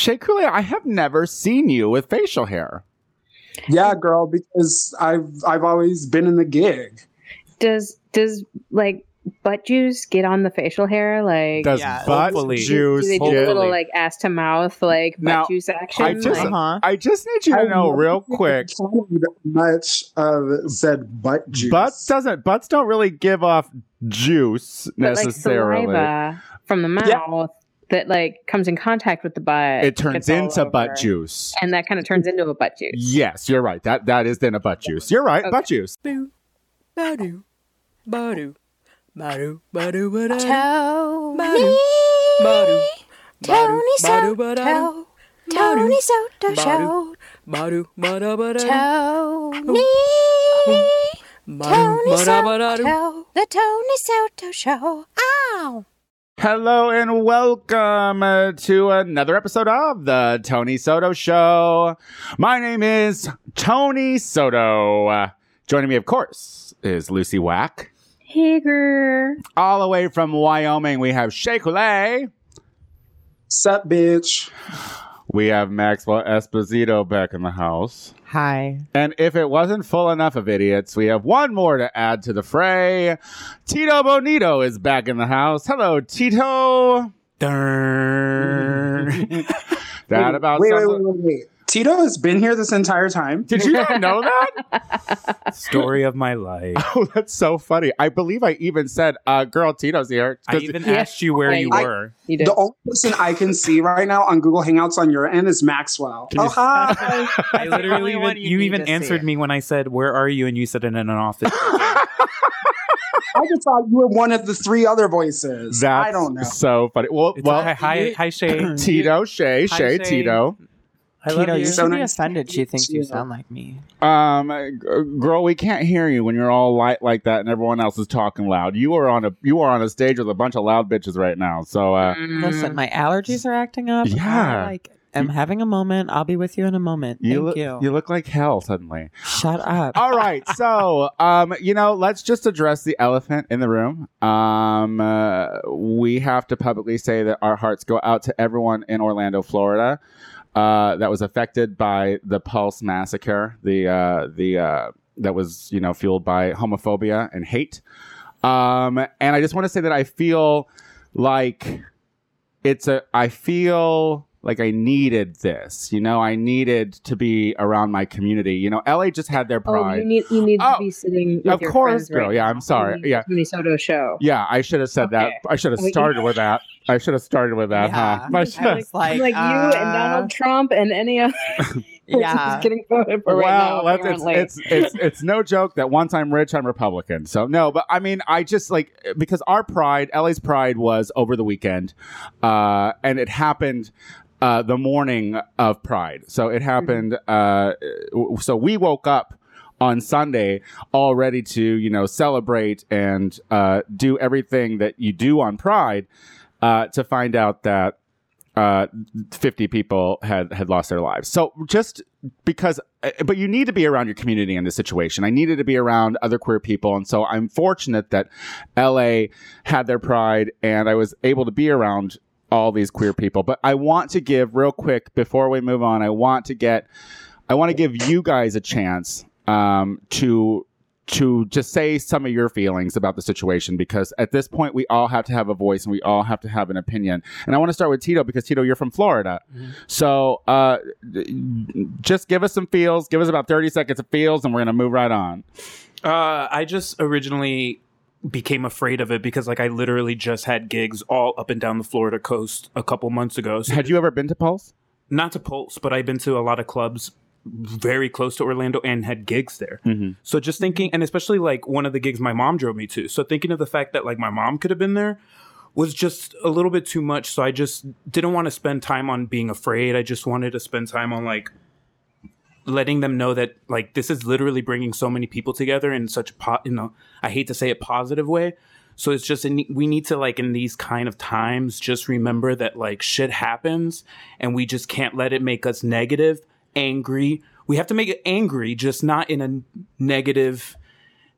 Shea Coulee, I have never seen you with facial hair. Yeah, girl, because I've I've always been in the gig. Does does like butt juice get on the facial hair? Like Does Yeah, butt hopefully. juice do they do get- a little like ass to mouth like butt Now, juice action? I just- like, Uh-huh. I just need you to I know real that quick. sound Much of said butt juice. Butts doesn't butts don't really give off juice but, like necessarily. saliva from the mouth Yeah. That like comes in contact with the butt. it turns gets all into butt juice. and that kind of turns into a butt juice. Yes, you're right. That that is then a butt juice. You're right, Okay. butt juice. Boo, ba-doo, ba-doo, ba-doo, ba-doo, ba-doo, Tony, ba-doo, Tony ba-doo, ba-doo, Soto, Tony Soto Badu. Show, ba-doo, ba-da, ba-da, Tony, ba-doo, Tony ba-da, ba-da, doo. Soto, the Tony Soto Show. Ow! Hello and welcome uh, to another episode of the Tony Soto Show. My name is Tony Soto. Uh, joining me, of course, is Lucy Wack. Hey, girl. All the way from Wyoming, we have Shea Coulee. Sup, bitch. We have Maxwell Esposito back in the house. Hi. And if it wasn't full enough of idiots, we have one more to add to the fray. Tito Bonito is back in the house. Hello, Tito. That about wait, wait, sums wait, wait, wait. Tito has been here this entire time. Did you not know that? Story of my life. Oh, that's so funny. I believe I even said, uh, girl, Tito's here. I even Yeah. asked you where Yeah, you you- were. You. The only person I can see right now on Google Hangouts on your end is Maxwell. Can Oh, you- hi. I literally even, you you even answered me when I said, "Where are you?" and you said it in an office. I just thought you were one of the three other voices. that's I don't know. so funny. Well, It's well okay. hi, hi, Shea. Tito, Shea, Hi, Shea, Shea. Tito. I love Tito, you. you So should be nice offended. She thinks you you. sound like me. Um, girl, we can't hear you when you're all light like that, and everyone else is talking loud. You are on a you are on a stage with a bunch of loud bitches right now. So, uh. Listen, my allergies are acting up. Yeah. I, like, I'm having a moment. I'll be with you in a moment. you Thank look you. you look like hell suddenly. Shut up. All right, so um, you know, let's just address the elephant in the room. Um, uh, we have to publicly say that our hearts go out to everyone in Orlando, Florida, uh, that was affected by the Pulse massacre. The uh, the uh, that was you know fueled by homophobia and hate. Um, and I just want to say that I feel like it's a. I feel like I needed this. You know, I needed to be around my community. You know, LA just had their Oh, pride. you need you need Oh, to be sitting with of your course, girl. right Yeah. I'm sorry. the Yeah. Tony Soto show. Yeah, I should have said that. I should have started with that. I should have started with that, huh? Yeah. But- I was like, I'm like you uh, and Donald Trump and any other Yeah. who's getting voted for right well, now. let's- it's, it's it's it's no joke that once I'm rich, I'm Republican. So no, but I mean, I just like because our pride, LA's pride, was over the weekend, uh, and it happened. Uh, the morning of Pride, so it happened. Uh, so we woke up on Sunday all ready to you know celebrate and uh, do everything that you do on Pride. Uh, to find out that uh, 50 people had had lost their lives. So just because, uh, but you need to be around your community in this situation. I needed to be around other queer people, and so I'm fortunate that LA had their pride, and I was able to be around all these queer people. But I want to give real quick before we move on. I want to get, I want to give you guys a chance um, to to just say some of your feelings about the situation because at this point we all have to have a voice and we all have to have an opinion. And I want to start with Tito because Tito, you're from Florida. So uh, just give us some feels. Give us about 30 seconds of feels and we're going to move right on. Uh, I just originally became afraid of it because, like, I literally just had gigs all up and down the Florida coast a couple months ago. So Had you ever been to Pulse? not to Pulse, but I've been to a lot of clubs very close to Orlando and had gigs there. Mm-hmm. So just thinking, and especially like one of the gigs my mom drove me to. So thinking of the fact that like my mom could have been there was just a little bit too much. So I just didn't want to spend time on being afraid. I just wanted to spend time on like letting them know that like this is literally bringing so many people together in such a po- you know I hate to say it positive way. So it's just in, we need to like in these kind of times just remember that like shit happens and we just can't let it make us negative, angry. We have to make it angry, just not in a negative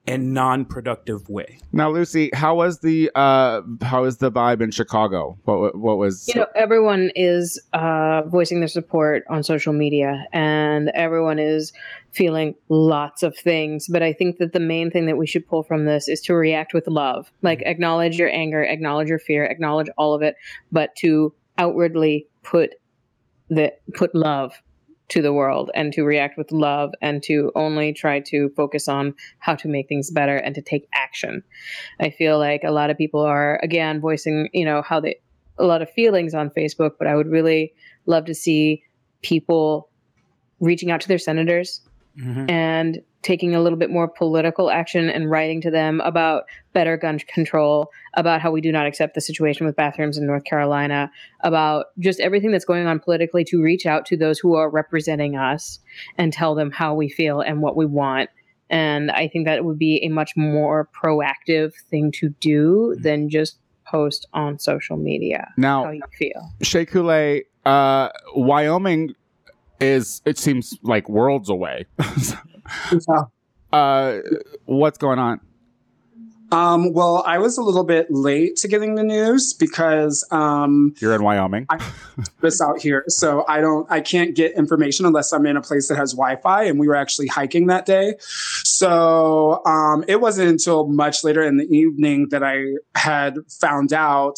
and non-productive way. Now, Lucy, how was the uh, how was the vibe in Chicago? What what was? You know, everyone is uh, voicing their support on social media, and everyone is feeling lots of things. But I think that the main thing that we should pull from this is to react with love. Like, acknowledge your anger, acknowledge your fear, acknowledge all of it, but to outwardly put the put love to the world and to react with love and to only try to focus on how to make things better and to take action. I feel like a lot of people are again voicing, you know, how they a lot of feelings on Facebook, but I would really love to see people reaching out to their senators and taking a little bit more political action and writing to them about better gun control, about how we do not accept the situation with bathrooms in North Carolina, about just everything that's going on politically to reach out to those who are representing us and tell them how we feel and what we want. And I think that would be a much more proactive thing to do than just post on social media now how you feel. Shea Coulee, uh, Wyoming is it seems like worlds away. Yeah. uh, what's going on? Um, well, I was a little bit late to getting the news because um, You're in Wyoming. I this out here, so I don't, I can't get information unless I'm in a place that has Wi-Fi. And we were actually hiking that day, so um, it wasn't until much later in the evening that I had found out.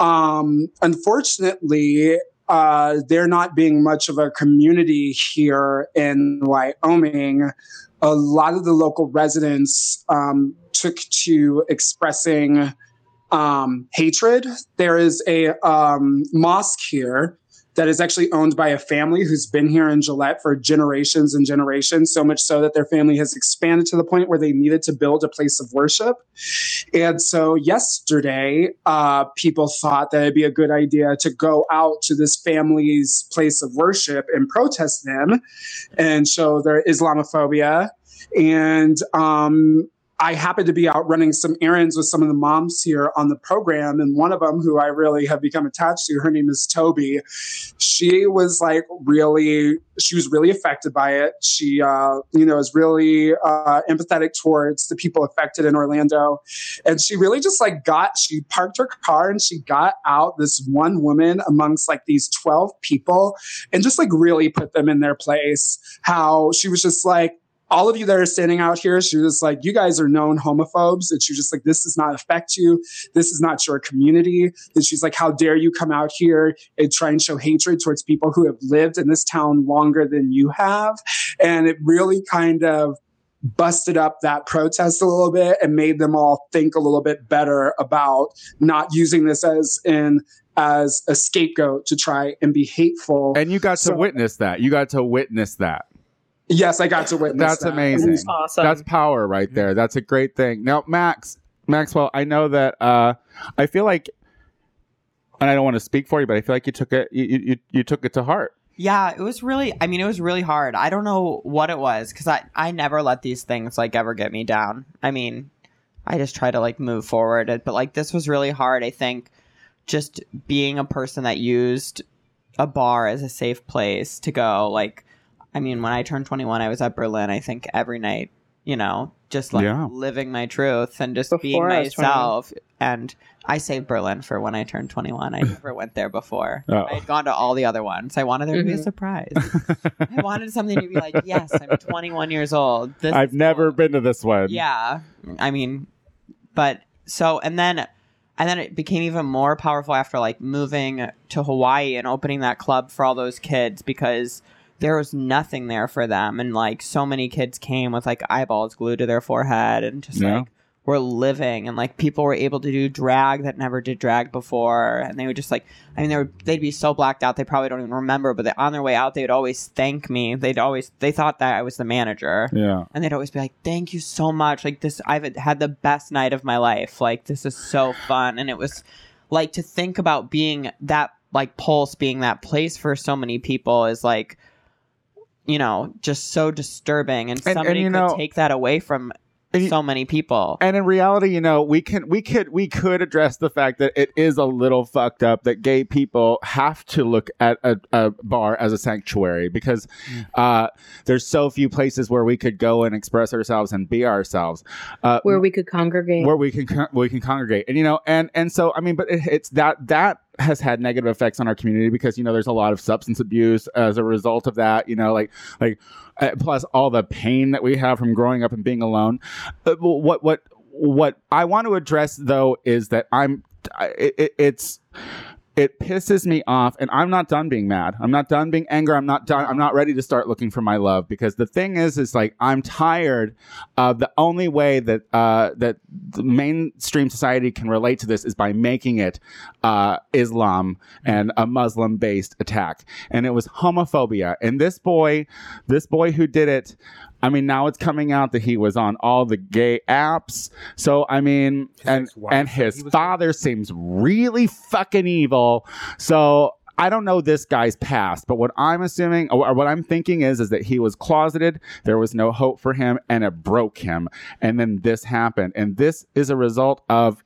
Um, unfortunately. Uh, there not being much of a community here in Wyoming, a lot of the local residents um, took to expressing um, hatred. There is a um, mosque here that is actually owned by a family who's been here in Gillette for generations and generations, so much so that their family has expanded to the point where they needed to build a place of worship. And so yesterday, uh, people thought that it'd be a good idea to go out to this family's place of worship and protest them and show their Islamophobia. And um, I happened to be out running some errands with some of the moms here on the program, and one of them, who I really have become attached to, her name is Toby. She was like really, she was really affected by it. She, uh, you know, is really uh, empathetic towards the people affected in Orlando, and she really just like got. She parked her car and she got out this one woman amongst like these twelve people, and just like really put them in their place. How she was just like all of you that are standing out here, she was like, you guys are known homophobes. And she was just like, this does not affect you. This is not your community. And she's like, how dare you come out here and try and show hatred towards people who have lived in this town longer than you have. And it really kind of busted up that protest a little bit and made them all think a little bit better about not using this as in as a scapegoat to try and be hateful. And you got to witness that. You got to witness that. Yes, I got to witness That's that. amazing. That's awesome. That's power right there. That's a great thing. Now, Max, Maxwell, I know that uh, I feel like, and I don't want to speak for you, but I feel like you took it. You, you, you took it to heart. Yeah, it was really. I mean, it was really hard. I don't know what it was because I I never let these things like ever get me down. I mean, I just try to like move forward, but like this was really hard. I think just being a person that used a bar as a safe place to go. Like, I mean, when I turned twenty one, I was at Berlin. I think every night, you know, just like Yeah. living my truth and just being Before I was 21. myself. And I saved Berlin for when I turned 21. I never went there before. Oh. I had gone to all the other ones. I wanted there to be a Mhm. surprise. I wanted something to be like, yes, I'm 21 years old. This I've never cool. been to this one. Yeah. I mean, but so, and then, and then it became even more powerful after like moving to Hawaii and opening that club for all those kids because there was nothing there for them. And like so many kids came with like eyeballs glued to their forehead and just Yeah. like, were living. And like people were able to do drag that never did drag before. And they would just like i mean they would they'd be so blacked out they probably don't even remember. But they, on their way out they would always thank me. They'd always they thought that i was the manager. Yeah. and they'd always be like thank you so much. Like this i've had the best night of my life. Like this is so fun. And it was like to think about being that like pulse being that place for so many people is like you know just so disturbing and And- and somebody you could know- take that away from And so many people. And in reality, you know, we can we could we could address the fact that it is a little fucked up that gay people have to look at a, a bar as a sanctuary because uh, there's so few places where we could go and express ourselves and be ourselves. Uh, Where we could congregate. where we can con- we can congregate and you know and and so i mean but it, it's that that has had negative effects on our community because you know there's a lot of substance abuse as a result of that you know like like uh, plus all the pain that we have from growing up and being alone. Uh, what what what i want to address though is that i'm it, it, it's it pisses me off and i'm not done being mad. I'm not done being angry. I'm not done i'm not ready to start looking for my love because the thing is is like i'm tired of the only way that uh that mainstream society can relate to this is by making it uh islam and a muslim based attack. And it was homophobia. And this boy this boy who did it I mean, now it's coming out that he was on all the gay apps. So I mean, and and his father seems really fucking evil. So I don't know this guy's past, but what I'm assuming or what I'm thinking is is that he was closeted, there was no hope for him, and it broke him. And then this happened. And this is a result of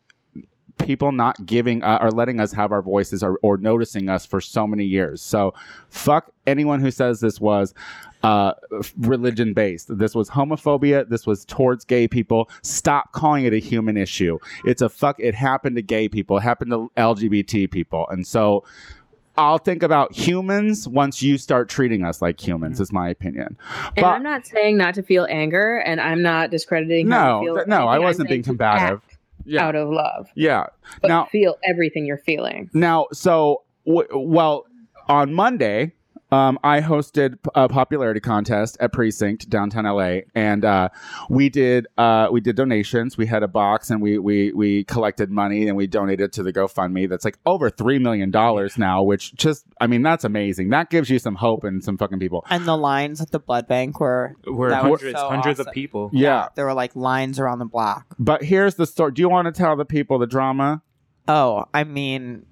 people not giving uh, or letting us have our voices or, or noticing us for so many years. So fuck anyone who says this was uh, religion based. This was homophobia. This was towards gay people. Stop calling it a human issue. It's a fuck. It happened to gay people. It happened to LGBT people. And so I'll think about humans once you start treating us like humans, is my opinion. and but- I'm not saying not to feel anger, and I'm not discrediting. No, feel th- no, I anything. I'm wasn't saying being combative. Yeah. Out of love, Yeah. but Now- feel everything you're feeling. Now, so w- well, on Monday, um, I hosted a popularity contest at Precinct downtown LA, and uh, we did uh, we did donations. We had a box, and we we we collected money, and we donated to the GoFundMe. That's like over three million dollars now, which just I mean that's amazing. That gives you some hope and some fucking people. and the lines at the blood bank were We're That was hundreds, so hundreds awesome. of people. Yeah, there were like lines around the block. but here's the story. Do you want to tell the people the drama? Oh, I mean,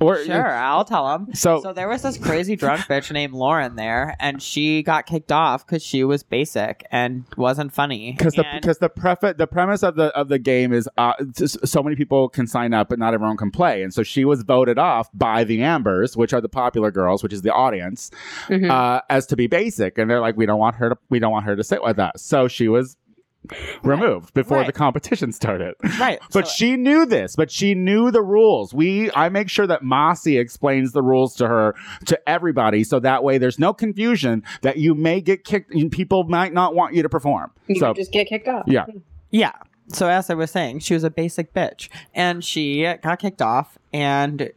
Or sure, I'll tell them. So, So there was this crazy drunk bitch named Lauren there, and she got kicked off because she was basic and wasn't funny. because the because the prefa- the premise of the of the game is uh, so many people can sign up but not everyone can play and so she was voted off by the ambers which are the popular girls which is the audience Mhm. uh, as to be basic and they're like we don't want her to we don't want her to sit with us so she was removed before Right. the competition started right, but so- uh, she knew this but she knew the rules we i make sure that mossy explains the rules to her to everybody so that way there's no confusion that you may get kicked and people might not want you to perform You so could just get kicked off. yeah Yeah. So as I was saying, she was a basic bitch, and she got kicked off, and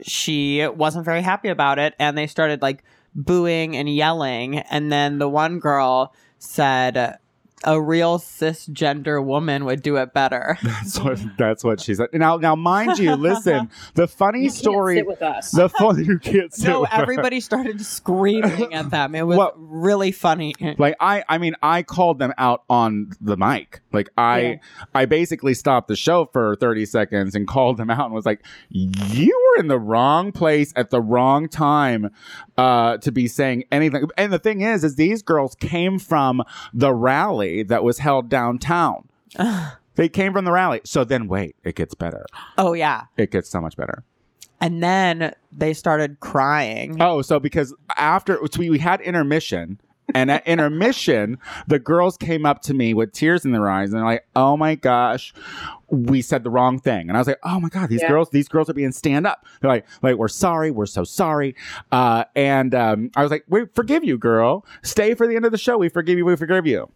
she wasn't very happy about it, and they started like booing and yelling, and then the one girl said. A real cisgender woman would do it better. That's what, that's what she said. Now, now, mind you, listen. The funny You can't story. sit with us. The funny you can't sit. no, with her. everybody started screaming at them. It was Well- really funny. Like I, I mean, I called them out on the mic. Like I, Yeah. I basically stopped the show for thirty seconds and called them out and was like, "You were in the wrong place at the wrong time uh, to be saying anything." And the thing is, is these girls came from the rally that was held downtown. they came from the rally. So then, wait, it gets better. Oh yeah. It gets so much better. And then they started crying. Oh, so because after so we, we had intermission, and at intermission, the girls came up to me with tears in their eyes, and they're like, "Oh my gosh, we said the wrong thing." And I was like, "Oh my god, these Yeah. girls, these girls are being stand up." They're like, "Like we're sorry, we're so sorry." Uh, and um, I was like, "We forgive you, girl. Stay for the end of the show. We forgive you. We forgive you."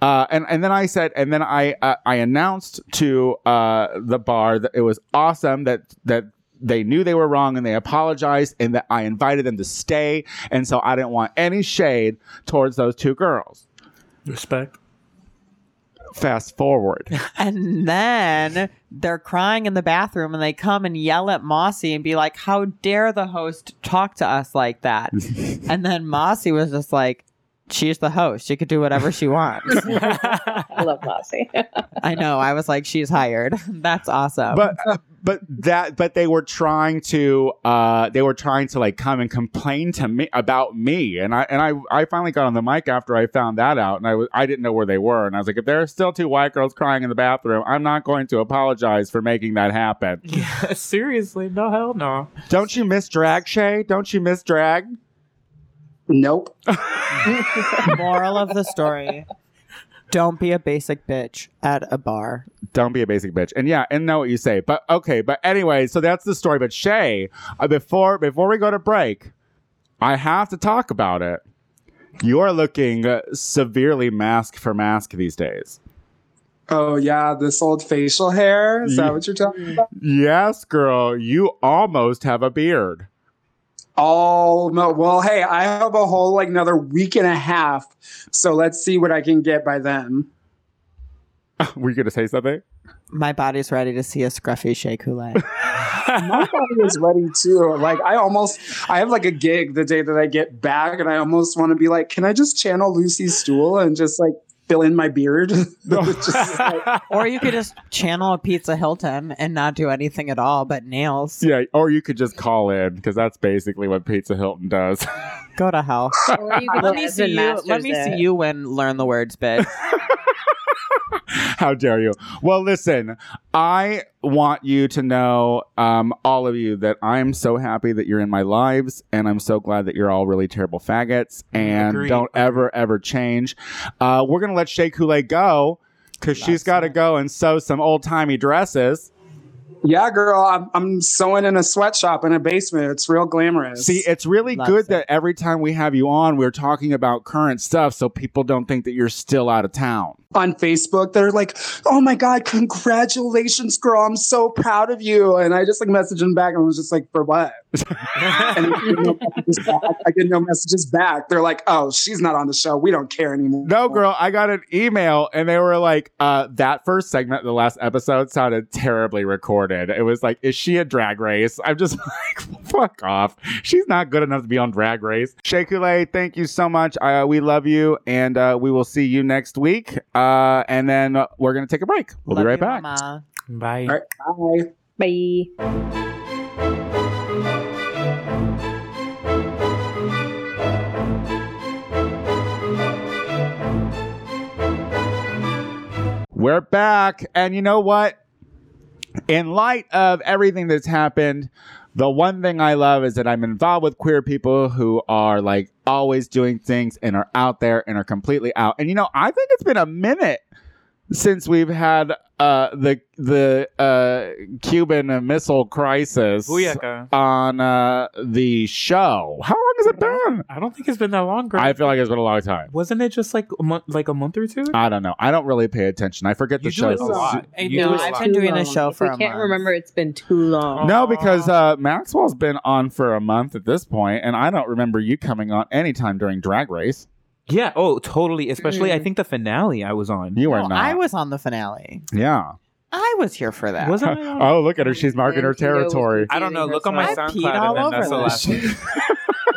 Uh, and and then I said, and then I uh, I announced to uh, the bar that it was awesome that that they knew they were wrong and they apologized and that I invited them to stay, and so I didn't want any shade towards those two girls. Respect. Fast forward, And then they're crying in the bathroom and they come and yell at Mossy and be like, How dare the host talk to us like that? and then Mossy was just like, she's the host. She could do whatever she wants. I love Lassie. I know. I was like, she's hired. That's awesome. but but that but they were trying to uh they were trying to like come and complain to me about me and i and i i finally got on the mic after i found that out and i was i didn't know where they were and i was like if there are still two white girls crying in the bathroom i'm not going to apologize for making that happen yeah, seriously, no hell no. don't you miss drag shay don't you miss drag Nope. Moral of the story: Don't be a basic bitch at a bar. don't be a basic bitch and yeah and know what you say but okay but anyway so that's the story but shay uh, before before we go to break i have to talk about it you are looking uh, severely masc for masc these days Oh yeah, this old facial hair. Is that what you're talking about? Yes, girl, you almost have a beard. Oh no. Well, hey, I have a whole like another week and a half. So let's see what I can get by then. Were you going to say something? My body's ready to see a scruffy Shea Coulee. My body is ready too. Like I almost I have like a gig the day that I get back and I almost want to be like, can I just channel Lucy's stool and just like fill in my beard? Just, like, or you could just channel a Pizza Hilton and not do anything at all but nails. Yeah, or you could just call in because that's basically what Pizza Hilton does. Go to hell. Or you could Let me see you. masters Let me it. see you win. Learn the words, bitch. How dare you? Well, listen, I want you to know, um, all of you, that I'm so happy that you're in my lives, and I'm so glad that you're all really terrible faggots and Agreed. don't ever, ever change. Uh, we're gonna let Shea Coulee go because she's got to go and sew some old timey dresses. yeah, girl, I'm, I'm sewing in a sweatshop in a basement. It's real glamorous. See, it's really Loves good it. that every time we have you on, we're talking about current stuff so people don't think that you're still out of town. On Facebook, they're like, "Oh my god, congratulations, girl! I'm so proud of you." And I just like messaged them back and was just like, "For what?" And I get no messages back. I get no messages back. They're like, "Oh, she's not on the show. We don't care anymore." No, girl, I got an email and they were like, uh, that first segment of the last episode sounded terribly recorded. It was like, is she a drag race? I'm just like, fuck off. She's not good enough to be on drag race. Shea Coulee, thank you so much. Uh, we love you and uh, we will see you next week. Uh, and then uh, we're going to take a break. We'll Love be right you, back. Mama. Bye. All right, bye. Bye. We're back. And you know what? In light of everything that's happened, the one thing I love is that I'm involved with queer people who are like always doing things and are out there and are completely out. And you know, I think it's been a minute since we've had uh, the the uh, Cuban Missile Crisis Booyaka. on uh, the show. How long has it been? I don't think it's been that long, girl. I feel like it's been a long time. Wasn't it just like a month, like a month or two? I don't know. I don't really pay attention. I forget the you do show. a lot. I You know, do it a I've lot. been doing Too a show If for we a can't month. remember, it's been too long. No, because uh, Maxwell's been on for a month at this point, and I don't remember you coming on anytime during Drag Race. Yeah. Oh, totally. Especially, I Mm. think the finale I was on. You are No, not. I was on the finale. Yeah. I was here for that. Wasn't I on? Oh, look at her. She's marking her And Tito was territory. I don't know. Look on my I SoundCloud, all and then over that's the last. this.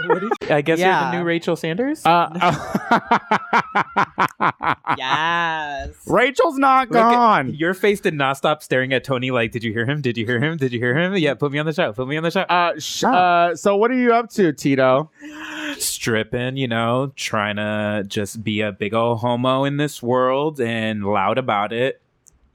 What I guess you're Yeah. the new Rachel Sanders. Uh, yes. Rachel's not Look at- gone. your face did not stop staring at Tony. Like, did you hear him? Did you hear him? Did you hear him? Yeah, put me on the show. Put me on the show. Uh, sh- uh, so what are you up to, Tito? Stripping, you know, trying to just be a big old homo in this world and loud about it.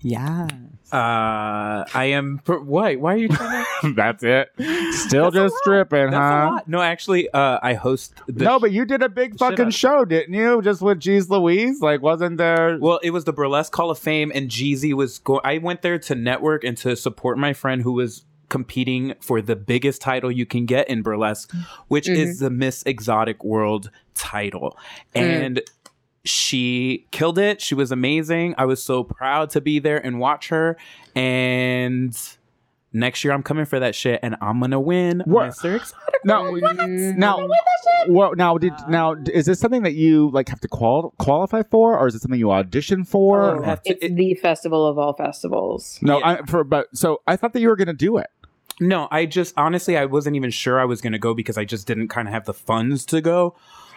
Yeah. Uh, I am. Per- what? Why are you trying to? That's it. Still That's a just lot. stripping, That's a huh? lot. No, actually, uh, I host. The no, but you did a big fucking show, didn't you? Just with Jeez Louise? Like, wasn't there? Well, it was the Burlesque Hall of Fame, and Jeezy was go. I went there to network and to support my friend who was competing for the biggest title you can get in burlesque, which is mm-hmm. the Miss Exotic World title, mm. and. She killed it. She was amazing. I was so proud to be there and watch her. And next year, I'm coming for that shit, and I'm gonna win. What? Mr. Exotic. No, now, well, now, did now is this something that you like have to qual- qualify for, or is it something you audition for? Oh, Or- to- it's it- the festival of all festivals. no, yeah. I, for but so I thought that you were gonna do it. No, I just honestly I wasn't even sure I was going to go because I just didn't kind of have the funds to go.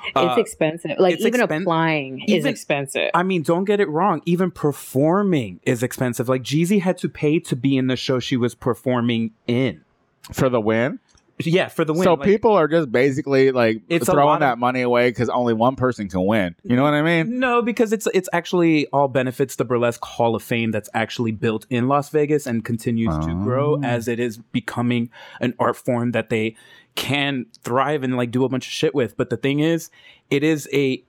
it's Uh, expensive. Like it's even expen- applying is expensive. I mean, don't get it wrong. Even performing is expensive. Like Jeezy had to pay to be in the show she was performing in. for the win. Yeah, for the win. So Like, people are just basically like It's throwing of- that money away because only one person can win. You know what I mean? No, because it's it's actually all benefits the burlesque Hall of Fame that's actually built in Las Vegas and continues to grow Oh. as it is becoming an art form that they can thrive and like do a bunch of shit with. But the thing is, it is a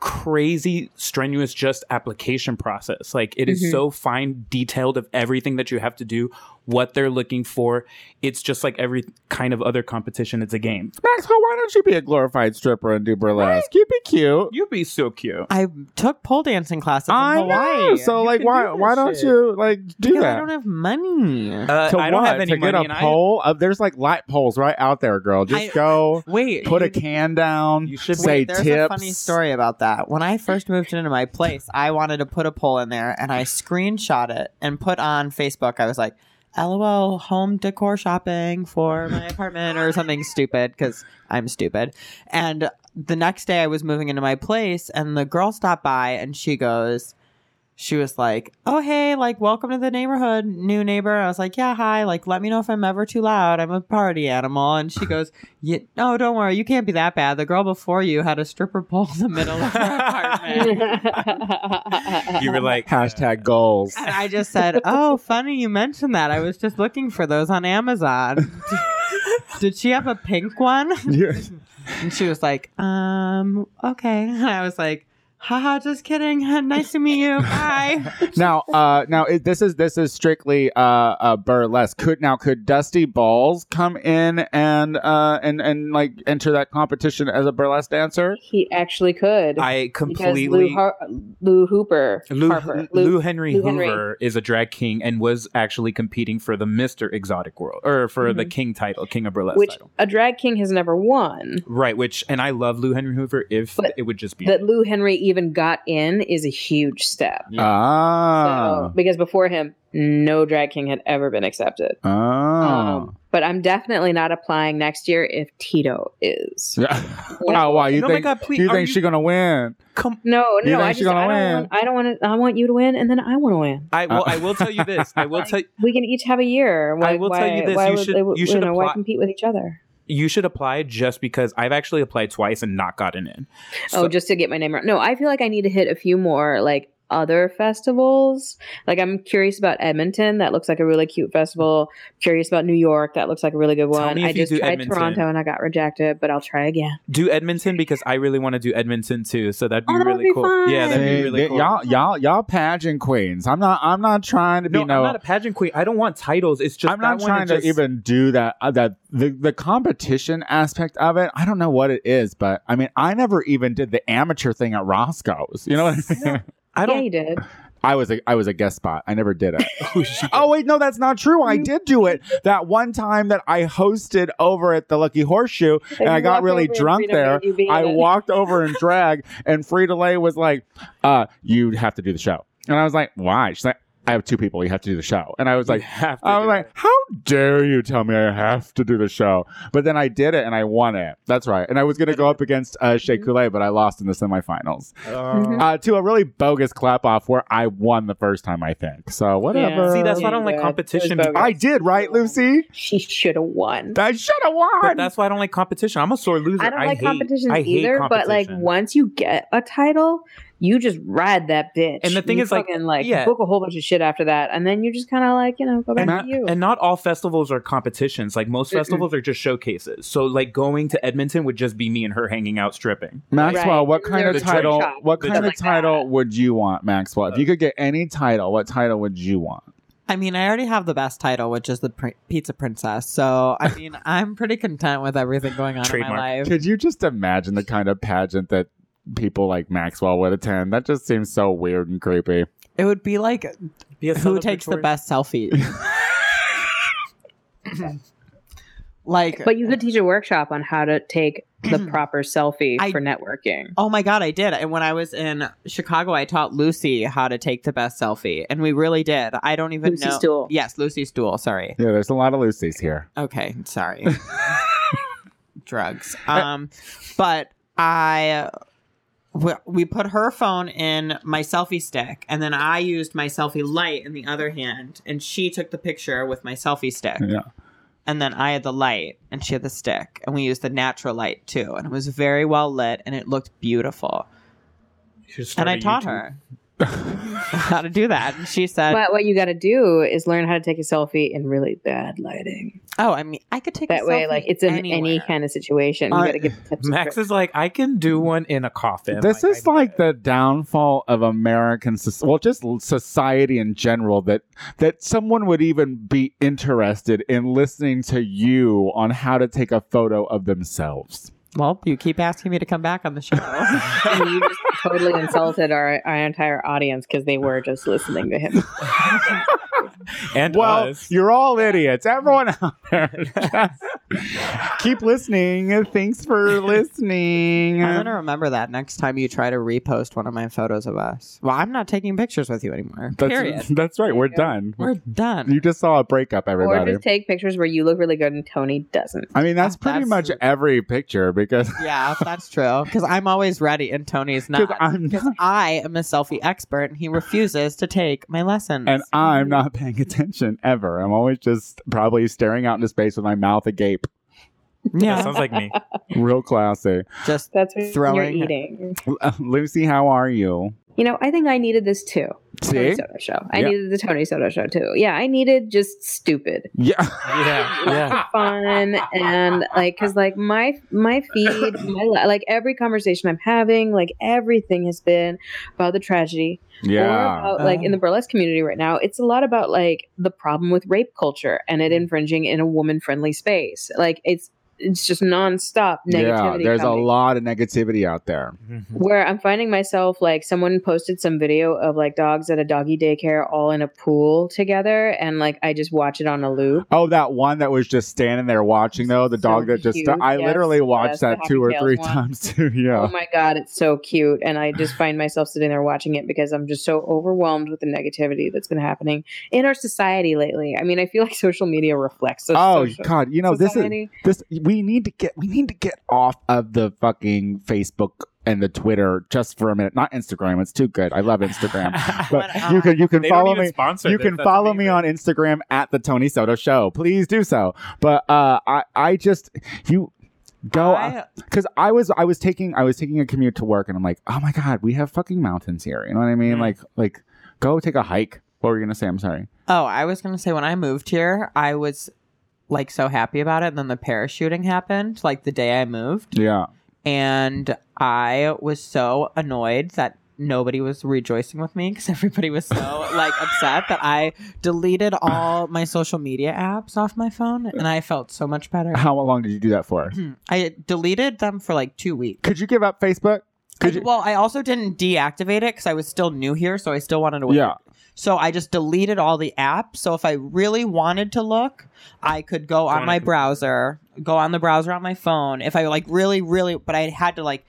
crazy strenuous just application process like it is Mhm. so fine detailed of everything that you have to do what they're looking for it's just like every kind of other competition it's a game Maxwell, why don't you be a glorified stripper and do burlesque? You'd be cute. you'd be so cute I took pole dancing classes in I Hawaii. know. So You like, why do why don't shit. you like do Because that? I don't have money. uh, to i don't what? have any to money get and a I- pole. Uh, there's like light poles right out there, girl. Just I- go Wait, put a can down. You should say Wait, there's tips. a funny story about that. When I first moved into my place, I wanted to put a pole in there, and I screenshot it and put on Facebook. I was like, "LOL, home decor shopping for my apartment" or something stupid because I'm stupid. And the next day, I was moving into my place, and the girl stopped by, and she goes. She was like, "Oh hey, like welcome to the neighborhood, new neighbor." I was like, "Yeah, hi. Like, let me know if I'm ever too loud. I'm a party animal." And she goes, yeah, "No, don't worry. You can't be that bad. The girl before you had a stripper pole in the middle of her apartment." you were like Hashtag goals. And I just said, "Oh, funny you mentioned that. I was just looking for those on Amazon. Did she have a pink one?" Yeah. And she was like, "Um, okay." And I was like, "Haha, just kidding. Nice to meet you. Bye." now, uh, now it, this is this is strictly uh, uh burlesque. Could now could Dusty Balls come in and uh and and like enter that competition as a burlesque dancer? he actually could. I completely Lou, Har- Lou Hooper, Lou, Harper, Lou, Henry Lou Henry. Is a drag king and was actually competing for the Mr. Exotic World or for the Mhm. king title, King of Burlesque which title. a drag king has never won. Right, which and I love Lou Henry Hoover if But it would just be That Lou Henry even got in is a huge step. Yeah. Ah. So, because before him, no drag king had ever been accepted. Oh. Um, but I'm definitely not applying next year if Tito is. Yeah. wow, wow. You my think God, please, you think you- she's gonna win? Come No, You no, think I she's just gonna I don't, win? want, I don't want to. I want you to win, and then I want to win. I will I will tell you this. I will tell We can each have a year. Why, I will why, tell you this, Why you would should- they, you should know, why compete with each other? You should apply just because I've actually applied twice and not gotten in. Oh, so- oh, just to get my name right. No, I feel like I need to hit a few more like other festivals. Like I'm curious about Edmonton. That looks like a really cute festival. Curious about New York. That looks like a really good Tell one. me if I you just do tried Edmonton. Toronto and I got rejected, but I'll try again. do Edmonton because I really want to do Edmonton too. So that'd be Oh, really be cool. fun. Yeah, that'd be really th- cool. Y'all, y'all, y'all pageant queens. I'm not. I'm not trying to be no, no. I'm not a pageant queen. I don't want titles. It's just I'm not trying to just- even do that. Uh, that the the competition aspect of it. I don't know what it is, but I mean, I never even did the amateur thing at Roscoe's. You know what I mean? I Yeah, don't. you did. I was a I was a guest spot. I never did it. oh wait, no, that's not true. I did do it that one time that I hosted over at the Lucky Horseshoe, and I got really drunk there. made in I walked over in drag, and Frida Lay was like, "Uh, you have to do the show," and I was like, "Why?" She's like, "I have two people. You have to do the show," and I was like. have to I was like, it. how dare you tell me I have to do the show? But then I did it and I won it. That's right. And I was going to go up against uh, Shea Coulee, but I lost in the semifinals Mhm. uh, to a really bogus clap off where I won the first time, I think. So whatever. Yeah. See, that's why I Yeah, don't like you competition It was because- I did, right, Lucy? She should have won. I should have won. But that's why I don't like competition. I'm a sore loser. I don't like hate, competitions I hate either, but like once you get a title, you just ride that bitch. And the thing You is, like, fucking, like yeah. book a whole bunch of shit after that, and then you just kind of like you know go back and to not, you. and not all festivals are competitions. Like most festivals are just showcases. So like going to Edmonton would just be me and her hanging out stripping. Maxwell, Right. what kind of There's a title? workshop, What kind of like title that. would you want, Maxwell? If you could get any title, what title would you want? I mean, I already have the best title, which is the pr- Pizza Princess. So, I mean, I'm pretty content with everything going on in my life. Could you just imagine the kind of pageant that people like Maxwell would attend? That just seems so weird and creepy. It would be like Be a who takes the best selfie. Like, But you could teach a workshop on how to take the proper selfie I- for networking. Oh my god, I did. And when I was in Chicago, I taught Lucy how to take the best selfie, and we really did. I don't even Lucy know. Stool. Yes, Lucy Stool. Sorry. Yeah, there's a lot of Lucy's here. Okay, sorry. Drugs. Um, but I we, we put her phone in my selfie stick, and then I used my selfie light in the other hand, and she took the picture with my selfie stick. Yeah. And then I had the light, and she had the stick, and we used the natural light too, and it was very well lit, and it looked beautiful. You should start And I taught YouTube. her how to do that, and she said, But what you got to do is learn how to take a selfie in really bad lighting. "Oh, I mean, I could take That a way, like it's in any kind of situation. You Uh, got to get the tips. and Max tricks. is like, I can do one in a coffin. This Like, is I- like the downfall of American, soc- well, just l- society in general. That that someone would even be interested in listening to you on how to take a photo of themselves. Well, you keep asking me to come back on the show. And you just totally insulted our, our entire audience because they were just listening to him. and Well, us. you're all idiots. Everyone out there, just keep listening. Thanks for listening. I'm gonna remember that next time you try to repost one of my photos of us. Well, I'm not taking pictures with you anymore. Period. That's, that's right. We're done. We're done. You just saw a breakup, everybody. or everybody. just take pictures where you look really good and Tony doesn't. I mean, that's Oh, pretty that's- much every picture because yeah, that's true. Because I'm always ready, and Tony's because not. I'm not, I am a selfie expert, and he refuses to take my lessons. and I'm not paying attention ever. I'm always just probably staring out into space with my mouth agape. That yeah, sounds like me. Real classy. just That's what Throwing- you're eating. Lucy, how are you? You know, I think I needed this too. Tony See? Soto show. I Yeah. needed the Tony Soto show too. Yeah, I needed just stupid. Yeah. Yeah, yeah. fun and like because like my my feed my like every conversation i'm having like everything has been about the tragedy or Yeah. about, like in the burlesque community right now it's a lot about like the problem with rape culture and it mm. infringing in a woman friendly space like it's it's just nonstop negativity. Yeah. negativity There's coming a lot of negativity out there. Mm-hmm. where I'm finding myself like someone posted some video of like dogs at a doggy daycare all in a pool together, and like I just watch it on a loop. Oh, that one that was just standing there watching though, the So dog that just cute. I Yes, literally watched yes, that two or three one. times too. Yeah. Oh my god, it's so cute, and I just find myself sitting there watching it because I'm just so overwhelmed with the negativity that's been happening in our society lately. I mean, I feel like social media reflects. The Oh social God! You know this is this. We need to get we need to get off of the fucking Facebook and the Twitter just for a minute. Not Instagram. It's too good. I love Instagram. But you can you can They follow me. You can follow me on Instagram at the Tony Soto Show. Please do so. But uh, I I just you go because I was I was taking I was taking a commute to work and I'm like oh my god we have fucking mountains here you know what I mean Mm. like like go take a hike. What were you gonna say? I'm sorry. Oh, I was gonna say when I moved here, I was like so happy about it. And then the parachuting happened, like the day I moved, Yeah. and I was so annoyed that nobody was rejoicing with me because everybody was so like upset that I deleted all my social media apps off my phone, and I felt so much better. How long did you do that for? Hmm. I deleted them for like two weeks. Could you give up Facebook? Could I- you? well, I also didn't deactivate it because I was still new here, so I still wanted to. Wait. Yeah. So I just deleted all the apps. So if I really wanted to look, I could go on on my browser, go on the browser on my phone. If I like really, really, but I had to like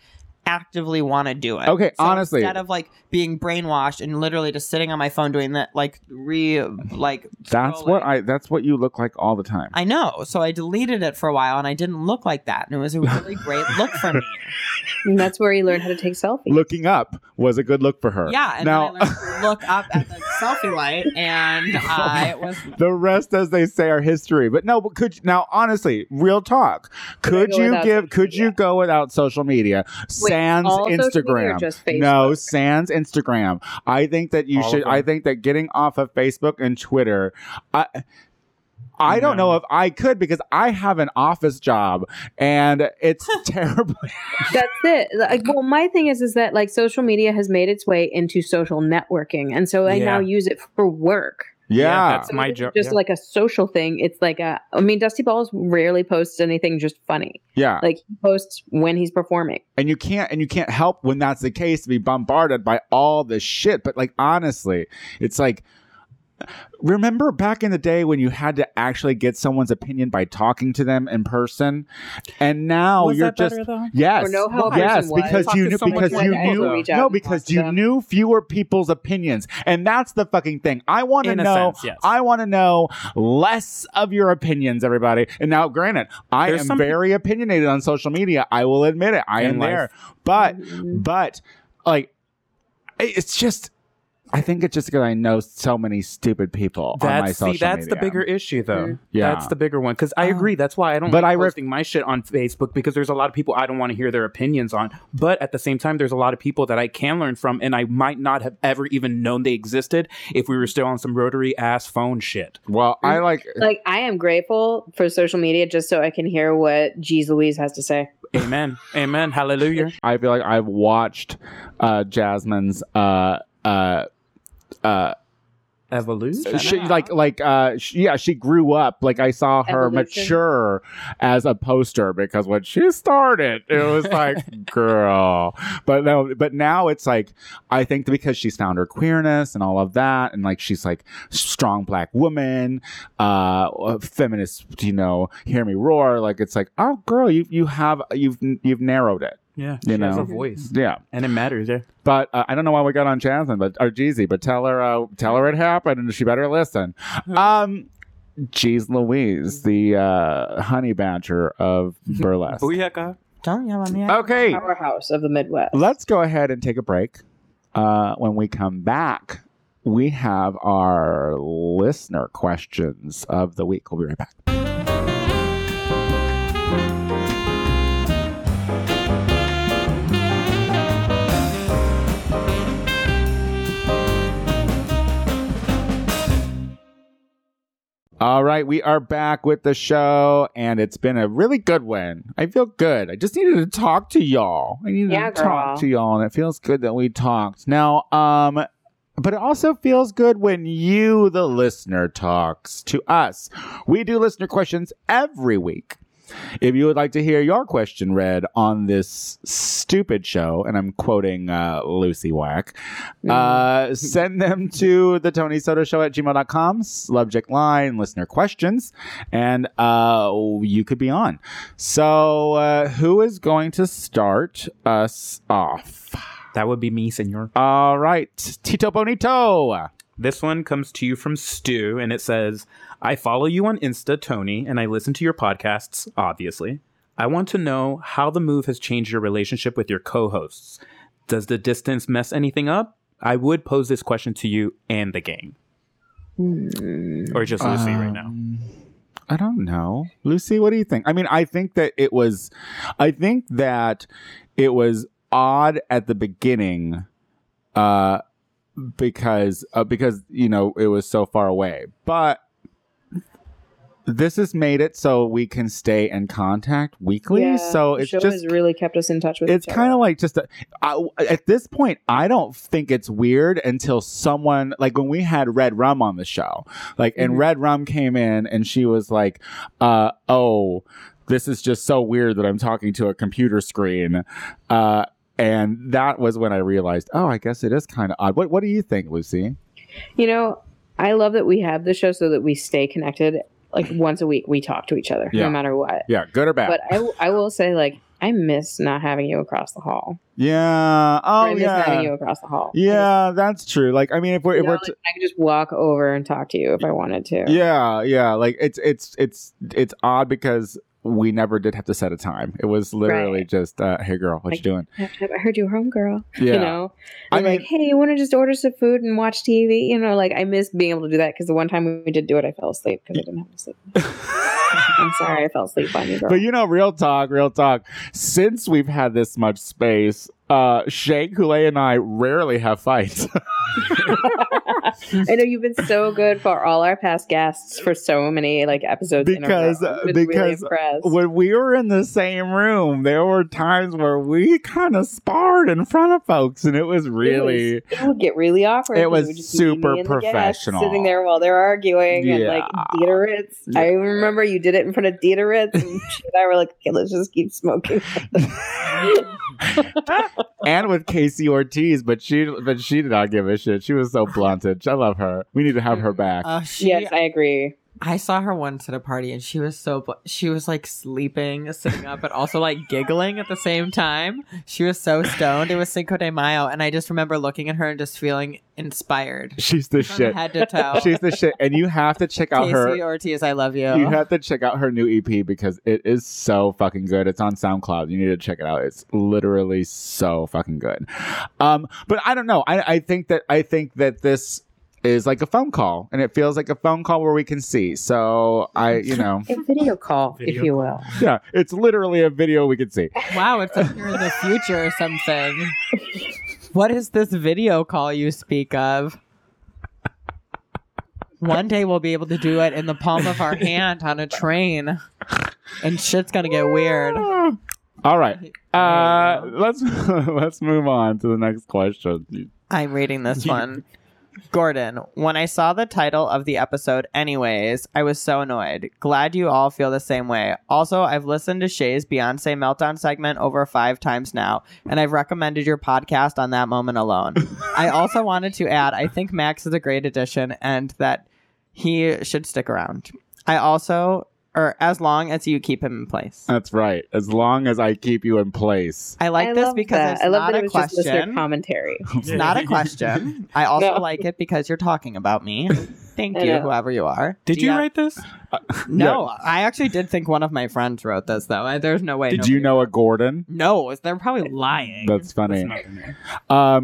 actively want to do it. Okay, So honestly- instead of like being brainwashed and literally just sitting on my phone doing that, like re, like That's scrolling. what I. That's what you look like all the time. I know. So I deleted it for a while, and I didn't look like that, and it was a really great look for me. And that's where you learn how to take selfies. Looking up was a good look for her. Yeah, and now then I learned to look up at the selfie light, and I was the rest, as they say, are history. But no, but could you, now honestly, real talk. Could you give? Could you go without social media? Sans all media Instagram. No, sans Instagram. I think that you All should. I think that getting off of Facebook and Twitter. I, I don't know if I could because I have an office job and it's terrible. That's it. Like, well, my thing is, is that like social media has made its way into social networking, and so I Yeah. now use it for work. Yeah. that's my job. Just yeah. like a social thing. It's like a. I mean, Dusty Balls rarely posts anything just funny. yeah. Like he posts when he's performing. and you can't and you can't help when that's the case to be bombarded by all this shit but like honestly it's like remember back in the day when you had to actually get someone's opinion by talking to them in person, and now Was you're that just better, yes, Or know how a yes, person was. because you knew because you knew no because you them. knew fewer people's opinions, and that's the fucking thing. I want to know. sense, yes. I want to know less of your opinions, everybody. And now, granted, I There's am some- very opinionated on social media. I will admit it. I In am life. there, but Mhm. but like it's just I think it's just because I know so many stupid people on my That's social see, that's the bigger issue, though. Mm. Yeah. That's the bigger one because I agree. That's why I don't But like I ref- posting my shit on Facebook because there's a lot of people I don't want to hear their opinions on. But at the same time, there's a lot of people that I can learn from, and I might not have ever even known they existed if we were still on some rotary ass phone shit. Well, I like Like I am grateful for social media just so I can hear what Jeez Louise has to say. Amen. Amen. Hallelujah. I feel like I've watched uh Jasmine's uh uh uh Evolution. she like like uh she, yeah she grew up like I saw her Evolution. mature as a poster because when she started it was like girl but no but now it's like I think because she's found her queerness and all of that and like she's like strong black woman uh feminist you know hear me roar like it's like oh girl you you have you've you've narrowed it Yeah. You she has know. a voice, yeah and it matters. Yeah. but uh, I don't know why we got on Jasmine, but or Jeezy, but tell her, uh, tell her it happened, and she better listen. Um, Jeez Louise, the uh, honey badger of burlesque. Booyaka. Don't yell at me. Okay, Powerhouse of the Midwest. let's go ahead and take a break. Uh, when we come back, we have our listener questions of the week. We'll be right back. All right, we are back with the show, and it's been a really good one. I feel good. I just needed to talk to y'all. I needed Yeah, to talk to y'all, and it feels good that we talked. Now, um, but it also feels good when you, the listener, talks to us. We do listener questions every week. If you would like to hear your question read on this stupid show, and I'm quoting uh, Lucy Wack, uh, send them to the Tony Soto Show at gmail.com, subject line, listener questions, and uh, you could be on. So, uh, who is going to start us off? That would be me, senor. All right, Tito Bonito. This one comes to you from Stu, and it says, I follow you on Insta, Tony, and I listen to your podcasts, obviously. I want to know how the move has changed your relationship with your co hosts. Does the distance mess anything up? I would pose this question to you and the gang. Or just Lucy right now. Um, I don't know. Lucy, what do you think? I mean, I think that it was I think that it was odd at the beginning uh because uh, because you know, it was so far away. But this has made it so we can stay in contact weekly. Yeah, so it's show just has really kept us in touch with. it's kind of like just a, I, at this point i don't think it's weird until someone like when we had red rum on the show like and Mhm. red rum came in and she was like uh oh this is just so weird that i'm talking to a computer screen uh and that was when i realized oh i guess it is kind of odd what what do you think lucy You know, I love that we have the show so that we stay connected. Like once a week, we talk to each other, Yeah. no matter what. yeah good or bad But I, I will say, like, I miss not having you across the hall. yeah oh I miss having you across the hall. yeah that's true like i mean if we're You if know, we're like, t- I could just walk over and talk to you if I wanted to. Yeah, yeah. Like it's it's it's it's odd because we never did have to set a time. It was literally Right. just, uh, "Hey, girl, what Like, you doing?" I heard you were home, girl. Yeah, You know, I'm like, hey, you want to just order some food and watch TV? You know, like I miss being able to do that because the one time we did do it, I fell asleep because I didn't have to sleep. I'm sorry, I fell asleep on you, girl. but you know, real talk, real talk. Since we've had this much space, uh, Shea Couleé and I rarely have fights. I know you've been so good for all our past guests for so many like episodes Because- in a row. Been really because impressed. when we were in the same room, there were times where we kind of sparred in front of folks, and it was really. it, was, it would get really awkward. It was would just be me super the professional. sitting there while they're arguing and like Yeah. Dieter Ritz. I remember you did it in front of Dieter Ritz, and and I were like, okay, let's just keep smoking. and with Casey Ortiz, but she but she did not give a shit. She was so blunted. I love her. We need to have her back. Uh, she, yes, I agree. I saw her once at a party and she was so bl- she was like sleeping, sitting up, but also like giggling at the same time. She was so stoned. It was Cinco de Mayo, and I just remember looking at her and just feeling inspired She's the shit. head to toe. She's the shit. And you have to check out Casey her Ortiz, I love you. You have to check out her new EP because it is so fucking good. It's on SoundCloud. You need to check it out. It's literally so fucking good. Um, but I don't know. I, I think that I think that this is like a phone call, and it feels like a phone call where we can see. So I, you know, A video call, Video if you will. yeah, it's literally a video we can see. wow, it's like you're in the future or something. What is this video call you speak of? One day we'll be able to do it in the palm of our hand on a train, and shit's gonna get weird. All right, uh, let's let's move on to the next question. I'm reading this one. Gordon, when I saw the title of the episode, anyways, I was so annoyed. Glad you all feel the same way. Also, I've listened to Shea's Beyonce Meltdown segment over five times now, and I've recommended your podcast on that moment alone. I also wanted to add, I think Max is a great addition and that he should stick around. I also, or as long as you keep him in place. That's right. As long as I keep you in place. I like I this because that. it's I love not that it a was just question. commentary. It's not a question. I also No. like it because you're talking about me. Thank I you, know. whoever you are. Did Do you have- write this? No, I actually did think one of my friends wrote this though. I, there's no way. Did you nobody- know a Gordon? No, they're probably lying. That's funny. That's not the name.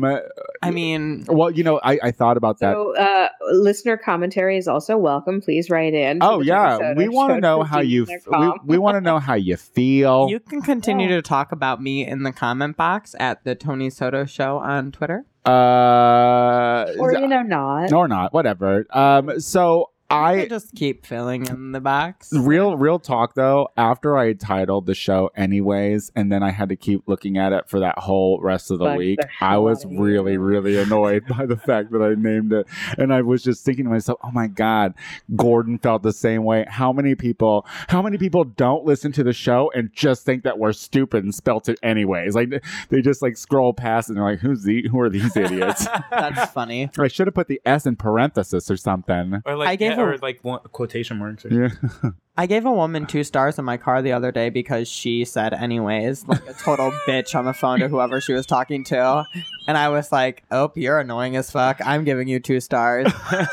Um, I mean, well, you know, I, I thought about that. So, uh, listener commentary is also welcome. Please write in. Oh yeah, we want to Show know how you f- we, we want to know how you feel. you can continue to talk about me in the comment box at the Tony Soto Show on Twitter. uh, or you know not. or not, whatever. Um, so I I just keep filling in the box. real real talk though. After I titled the show anyways, and then I had to keep looking at it for that whole rest of the Fuck week, the I was outta here. really really annoyed by the fact that I named it, and I was just thinking to myself, oh my god, Gordon felt the same way. How many people? How many people don't listen to the show and just think that we're stupid and spelt it anyways? Like they just like scroll past and they're like, who's the who are these idiots? That's funny. I should have put the S in parenthesis or something. Or like, I gave yeah, a- or like one, quotation marks. Or Yeah. I gave a woman two stars in my car the other day because she said anyways, like a total bitch on the phone to whoever she was talking to. And I was like, Oh, you're annoying as fuck. I'm giving you two stars.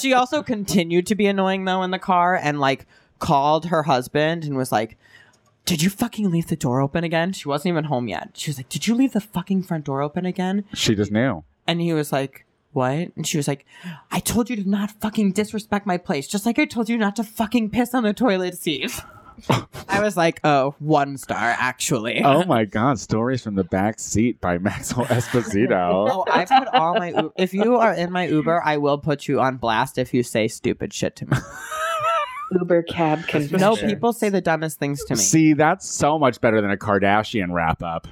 she also continued to be annoying though in the car and like called her husband and was like, Did you fucking leave the door open again? She wasn't even home yet. She was like, Did you leave the fucking front door open again? She just knew. And he was like, What? And she was like, I told you to not fucking disrespect my place, just like I told you not to fucking piss on the toilet seat. I was like, Oh, one star, actually. Oh my god, stories from the back seat by Maxwell Esposito. Oh, I put all my. U- if you are in my Uber, I will put you on blast if you say stupid shit to me. Uber cab confession. No, people say the dumbest things to me. See, that's so much better than a Kardashian wrap up.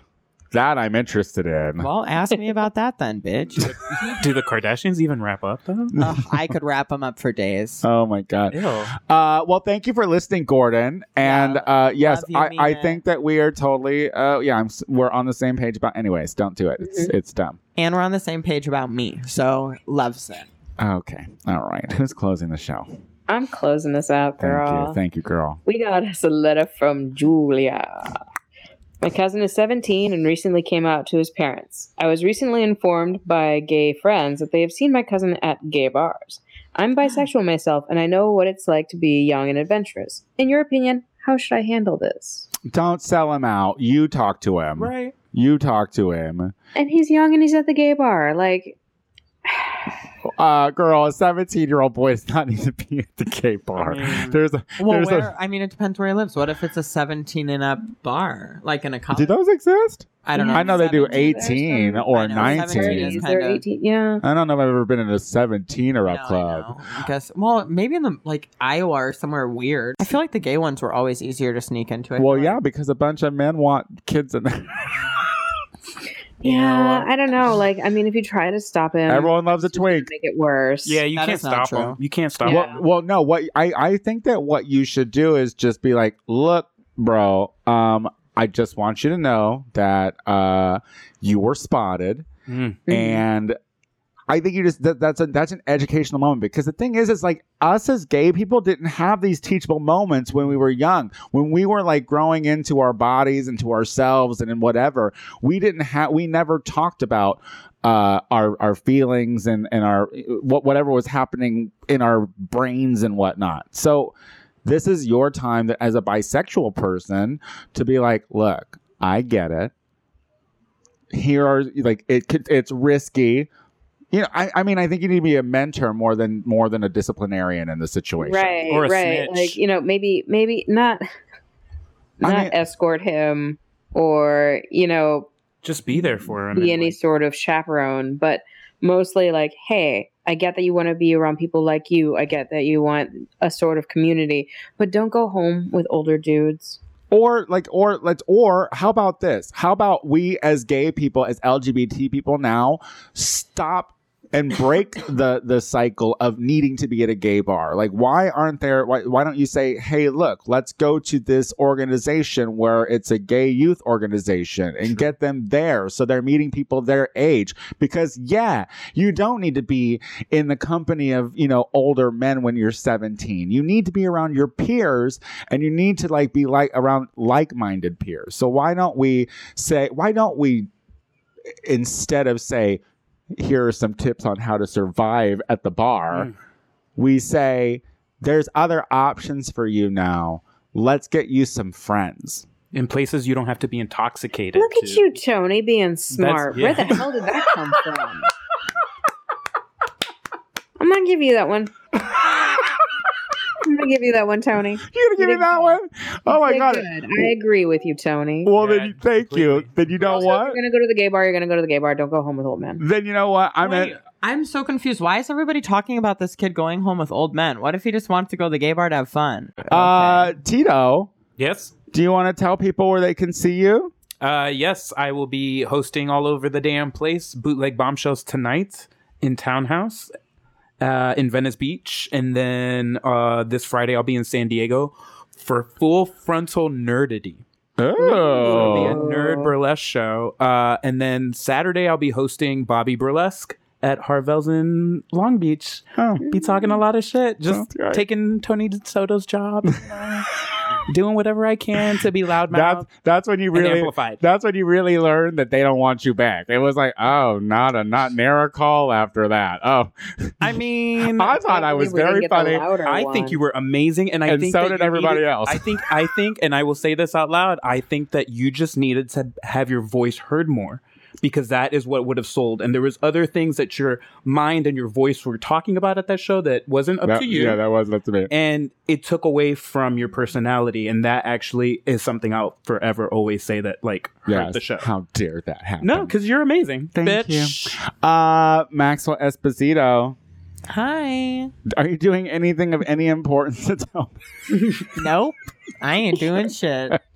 That I'm interested in. Well, ask me about that then, bitch. Do the Kardashians even wrap up though? Ugh, I could wrap them up for days. Oh my god. Ew. Uh, well, thank you for listening, Gordon. And Yeah. uh, yes, you, I, I think that we are totally. Uh, yeah, I'm. We're on the same page about. Anyways, don't do it. It's it's dumb. And we're on the same page about me, so loves it. Okay. All right. Who's closing the show? I'm closing this out, girl. Thank you. Thank you, girl. We got us a letter from Julia. My cousin is 17 and recently came out to his parents. I was recently informed by gay friends that they have seen my cousin at gay bars. I'm bisexual myself and I know what it's like to be young and adventurous. In your opinion, how should I handle this? Don't sell him out. You talk to him. Right. You talk to him. And he's young and he's at the gay bar. Like, Uh, girl, a 17 year old boy does not need to be at the gay bar. mean- There's a. Well, there's where? a I mean, it depends where he lives. What if it's a 17 and up bar, like in a college? do those exist? I don't know. I know they do 17. 18 There's or 19. 17 is these kinda- are 18. Yeah. I don't know if I've ever been in a 17 or up I club. know. I guess. Well, maybe in the like Iowa or somewhere weird. I feel like the gay ones were always easier to sneak into. I Well, yeah, because a bunch of men want kids in there. Yeah, I don't know. Like, I mean, if you try to stop him, Everyone loves a it's twink. Make it worse. Yeah, you That can't stop true. them. You can't stop Yeah. them. Well, well, no. What I I think that what you should do is just be like, look, bro. Um, I just want you to know that uh, you were spotted, Mm. and I think you just that, that's a that's an educational moment because the thing is, it's like us as gay people didn't have these teachable moments when we were young, when we were like growing into our bodies, and to ourselves, and in whatever. We didn't have, we never talked about uh, our our feelings and and our what whatever was happening in our brains and whatnot. So this is your time that as a bisexual person to be like, look, I get it. Here are like it it's risky. You know, I, I mean, I think you need to be a mentor more than more than a disciplinarian in the situation. Right, Or a right. snitch. Like you know, maybe maybe not not mean- escort him or you know Just be there for him. be and, any like, sort of chaperone, but mostly like, hey, I get that you want to be around people like you. I get that you want a sort of community, but don't go home with older dudes. Or like, or let's, or how about this? How about we as gay people, as LGBT people now, stop and break the the cycle of needing to be at a gay bar. Like, why aren't there? Why, why don't you say, hey, look, let's go to this organization where it's a gay youth organization and get them there so they're meeting people their age? Because yeah, you don't need to be in the company of you know older men when you're 17. You need to be around your peers and you need to like be like around like-minded peers. So why don't we say? Why don't we? instead of say, here are some tips on how to survive at the bar, Mm. we say, there's other options for you now. Let's get you some friends. in places you don't have to be intoxicated. Look at to- you, Tony, being smart. yeah. Where the hell did that come from? I'm gonna give you that one. I'm gonna give you that one, Tony. You gonna give me that one? Oh my god! good. I agree with you, Tony. Well, Yeah, then you, thank you. Then you know Also, what? If you're gonna go to the gay bar, you're gonna go to the gay bar. Don't go home with old men. Then you know what? I'm Wait, at. I'm so confused. Why is everybody talking about this kid going home with old men? What if he just wants to go to the gay bar to have fun? Uh, Tito, Yes. do you want to tell people where they can see you? Uh, yes, I will be hosting all over the damn place bootleg bombshells tonight in Townhouse, uh, in Venice Beach, and then uh, this Friday I'll be in San Diego for full frontal nerdity. It'll be a Oh, nerd burlesque show, uh, and then Saturday I'll be hosting Bobby Burlesque at Harvelle's in Long Beach. Oh. Be talking a lot of shit, just right. taking Tony Soto's job, know, doing whatever I can to be loudmouth. that's that's when you really amplified. that's when you really learn that they don't want you back. It was like, oh, not a not near a call after that. Oh, I mean, I thought I was believe we didn't very funny. I one. think you were amazing, and I And think so did everybody needed- else. I think, I think, and I will say this out loud. I think that you just needed to have your voice heard more because that is what would have sold. And there was other things that your mind and your voice were talking about at that show that wasn't up That- to you. yeah, that was up to me. and it took away from your personality, and that actually is something I'll forever always say that like hurt Yes. the show. How dare that happen? No, because you're amazing, Thank bitch. Uh, Maxwell Esposito, Hi. are you doing anything of any importance to tell me? Nope. I ain't doing shit.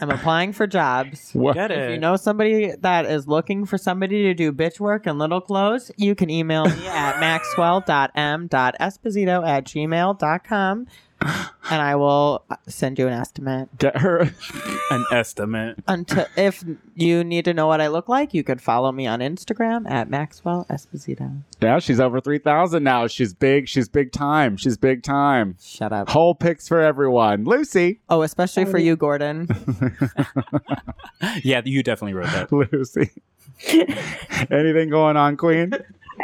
I'm applying for jobs. What? Get If you know somebody that is looking for somebody to do bitch work and little clothes, you can email me at maxwell.m.esposito at gmail.com and I will uh, send you an estimate. Get her. An estimate. Until if you need to know what I look like, you could follow me on Instagram at Maxwell Esposito. Yeah, she's over three thousand now. She's big. She's big time. She's big time. Shut up. Whole pics for everyone. Lucy. Oh, especially for you, Gordon. Yeah, you definitely wrote that. Lucy. Anything going on, Queen?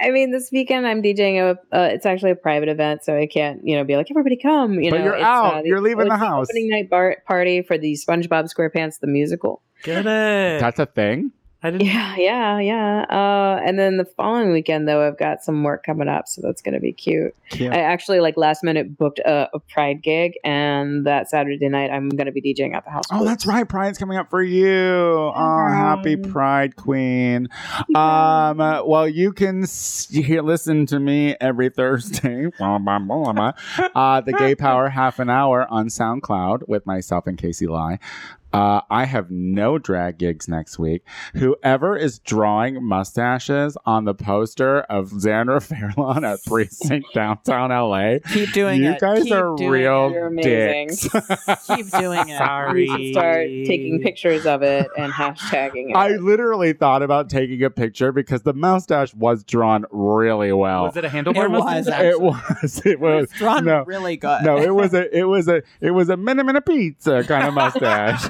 I mean, this weekend I'm DJing a. Uh, it's actually a private event, so I can't, you know, be like everybody come. You But know, you're it's, out. Uh, You're leaving the house. Opening night bar- party for the SpongeBob SquarePants the musical. Get it. That's a thing. I didn't. Yeah, yeah, yeah. Uh, and then the following weekend, though, I've got some work coming up, so that's going to be cute. Cute. I actually like last minute booked a, a Pride gig, and that Saturday night I'm going to be DJing at the house. Oh, that's right. Pride's coming up for you. Oh, happy Pride Queen. Um, uh, well, you can s- you hear, listen to me every Thursday. Uh, the Gay Power half an hour on SoundCloud with myself and Casey Lai. Uh, I have no drag gigs next week. Whoever is drawing mustaches on the poster of Xandra Fairlawn at Precinct downtown LA, Keep doing you it. You guys Keep are doing real it. You're amazing. dicks. Keep doing it. Sorry. We should start taking pictures of it and hashtagging it. I literally thought about taking a picture because the mustache was drawn really well. Was it a handlebar It was, mustache? It was. It was. Drawn no, really good. no, it was a. It was a. It was a mini mini pizza kind of mustache.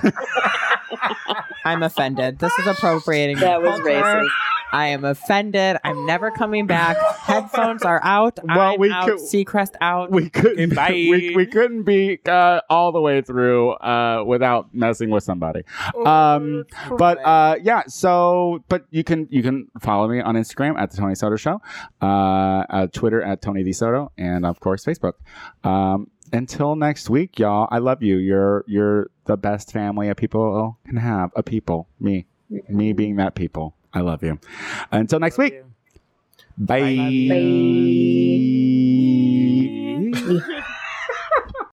I'm offended. This is appropriating. that was culture. racist. I am offended. I'm never coming back. Headphones are out. Well, I'm we out. could- Seacrest out. we couldn't. Bye. We, we couldn't be uh, all the way through uh, without messing with somebody. Um, but uh, yeah. So, but you can you can follow me on Instagram at the Tony Soto Show, uh, at Twitter at Tony D Soto, and of course Facebook. Um, until next week, y'all. I love you. You're you're the best family a people can have. A people, me, me being that people. I love you. Until next week. Bye. Bye.